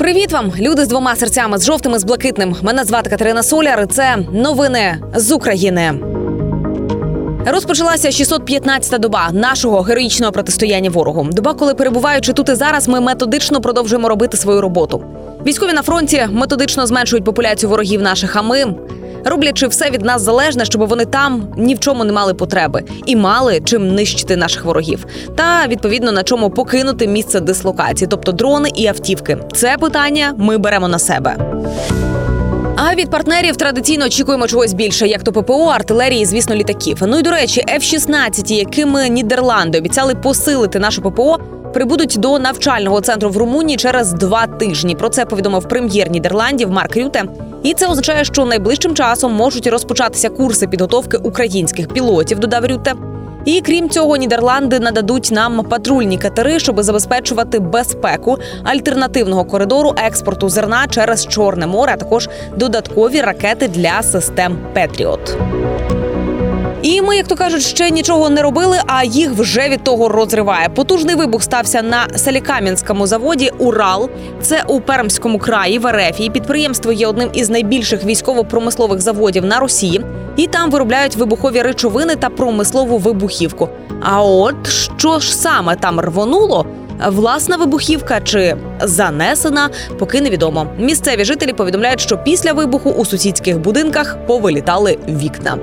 Привіт вам, люди з двома серцями, з жовтим і з блакитним. Мене звати Катерина Соляр. Це новини з України. Розпочалася 615-та доба нашого героїчного протистояння ворогу. Доба, коли перебуваючи тут і зараз, ми методично продовжуємо робити свою роботу. Військові на фронті методично зменшують популяцію ворогів наших. А ми роблячи все від нас залежне, щоб вони там ні в чому не мали потреби і мали чим нищити наших ворогів, та відповідно на чому покинути місце дислокації, тобто дрони і автівки. Це питання ми беремо на себе. А від партнерів традиційно очікуємо чогось більше, як то ППО, артилерії, звісно, літаків. Ну і до речі, F-16, якими Нідерланди обіцяли посилити нашу ППО. Прибудуть до навчального центру в Румунії через два тижні. Про це повідомив прем'єр Нідерландів Марк Рюте. І це означає, що найближчим часом можуть розпочатися курси підготовки українських пілотів. Додав Рюте. І крім цього, Нідерланди нададуть нам патрульні катери, щоб забезпечувати безпеку альтернативного коридору експорту зерна через Чорне море, а також додаткові ракети для систем Петріот. І ми, як то кажуть, ще нічого не робили, а їх вже від того розриває. Потужний вибух стався на Салікам'янському заводі Урал. Це у Пермському краї в РФ. І Підприємство є одним із найбільших військово-промислових заводів на Росії, і там виробляють вибухові речовини та промислову вибухівку. А от що ж саме там рвонуло? Власна вибухівка чи занесена, поки невідомо. Місцеві жителі повідомляють, що після вибуху у сусідських будинках повилітали вікна.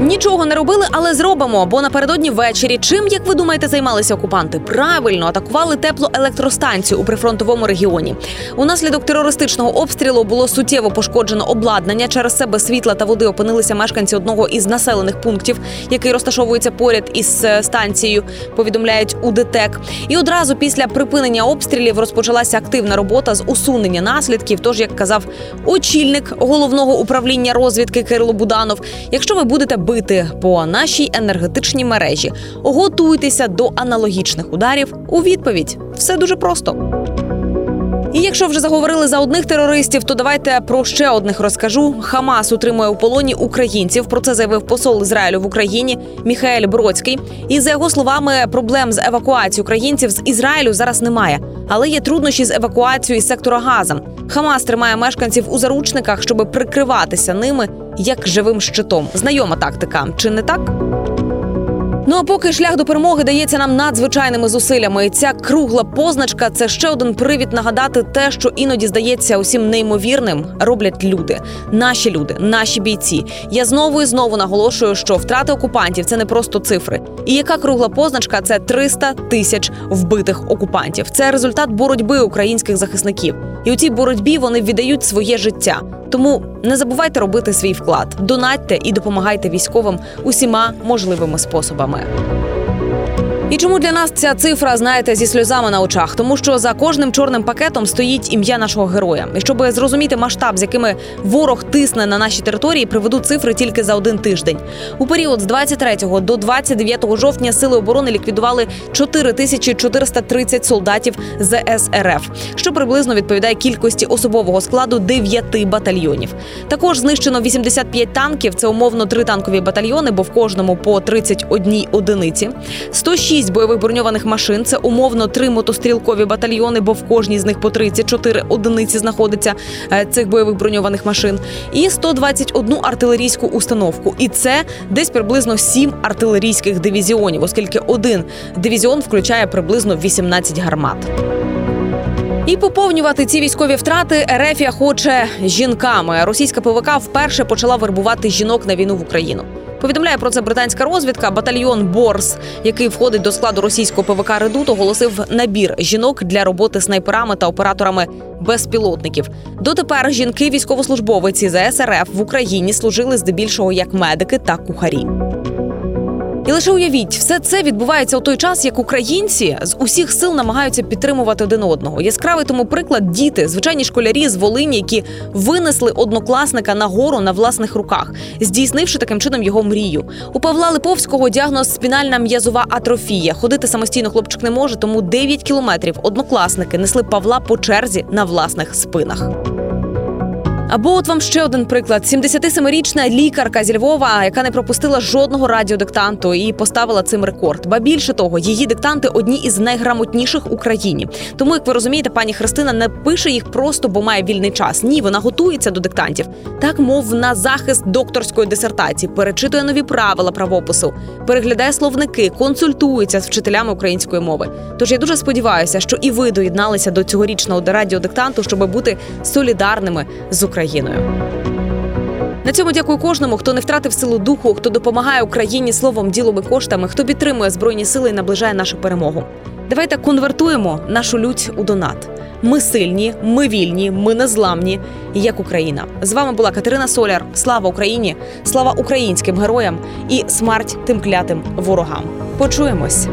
Нічого не робили, але зробимо. Бо напередодні ввечері, чим як ви думаєте, займалися окупанти? Правильно атакували теплоелектростанцію у прифронтовому регіоні. Унаслідок терористичного обстрілу було суттєво пошкоджено обладнання. Через себе світла та води опинилися мешканці одного із населених пунктів, який розташовується поряд із е, станцією. Повідомляють у ДТЕК. І одразу після припинення обстрілів розпочалася активна робота з усунення наслідків. Тож, як казав очільник головного управління розвідки Кирило Буданов, якщо ви будете бити по нашій енергетичній мережі. Готуйтеся до аналогічних ударів. У відповідь все дуже просто. І якщо вже заговорили за одних терористів, то давайте про ще одних розкажу. Хамас утримує у полоні українців. Про це заявив посол Ізраїлю в Україні Міхаель Бродський. І за його словами, проблем з евакуацією українців з Ізраїлю зараз немає, але є труднощі з евакуацією із сектора Газа. Хамас тримає мешканців у заручниках, щоб прикриватися ними як живим щитом. Знайома тактика, чи не так? Ну а поки шлях до перемоги дається нам надзвичайними зусиллями. І Ця кругла позначка це ще один привід нагадати те, що іноді здається усім неймовірним. Роблять люди, наші люди, наші бійці. Я знову і знову наголошую, що втрати окупантів це не просто цифри. І яка кругла позначка це 300 тисяч вбитих окупантів. Це результат боротьби українських захисників. І у цій боротьбі вони віддають своє життя. Тому не забувайте робити свій вклад, донатьте і допомагайте військовим усіма можливими способами. І чому для нас ця цифра знаєте зі сльозами на очах? Тому що за кожним чорним пакетом стоїть ім'я нашого героя. І щоб зрозуміти масштаб, з якими ворог тисне на наші території, приведу цифри тільки за один тиждень. У період з 23 до 29 жовтня сили оборони ліквідували 4430 солдатів з СРФ, що приблизно відповідає кількості особового складу 9 батальйонів. Також знищено 85 танків. Це умовно три танкові батальйони, бо в кожному по 31 одиниці. 106 шість бойових броньованих машин. Це умовно три мотострілкові батальйони, бо в кожній з них по 34 одиниці знаходиться е, цих бойових броньованих машин, і 121 артилерійську установку. І це десь приблизно сім артилерійських дивізіонів, оскільки один дивізіон включає приблизно 18 гармат. І поповнювати ці військові втрати Ерефія хоче жінками. Російська ПВК вперше почала вербувати жінок на війну в Україну. Повідомляє про це британська розвідка. Батальйон Борс, який входить до складу російського ПВК «Редут», оголосив набір жінок для роботи снайперами та операторами безпілотників. Дотепер жінки військовослужбовиці ЗСРФ в Україні служили здебільшого як медики та кухарі. І лише уявіть, все це відбувається у той час, як українці з усіх сил намагаються підтримувати один одного. Яскравий тому приклад діти, звичайні школярі з Волині, які винесли однокласника на гору на власних руках, здійснивши таким чином його мрію. У Павла Липовського діагноз спінальна м'язова атрофія. Ходити самостійно хлопчик не може, тому 9 кілометрів однокласники несли Павла по черзі на власних спинах. Або от вам ще один приклад: 77-річна лікарка зі Львова, яка не пропустила жодного радіодиктанту і поставила цим рекорд. Ба більше того, її диктанти одні із найграмотніших Україні. Тому, як ви розумієте, пані Христина не пише їх просто, бо має вільний час. Ні, вона готується до диктантів, так мов на захист докторської дисертації, перечитує нові правила правопису, переглядає словники, консультується з вчителями української мови. Тож я дуже сподіваюся, що і ви доєдналися до цьогорічного радіодиктанту, щоб бути солідарними з Україною. На цьому дякую кожному, хто не втратив силу духу, хто допомагає Україні словом, ділом і коштами, хто підтримує збройні сили і наближає нашу перемогу. Давайте конвертуємо нашу лють у донат. Ми сильні, ми вільні, ми незламні, як Україна. З вами була Катерина Соляр. Слава Україні! Слава українським героям і смерть тим клятим ворогам. Почуємось.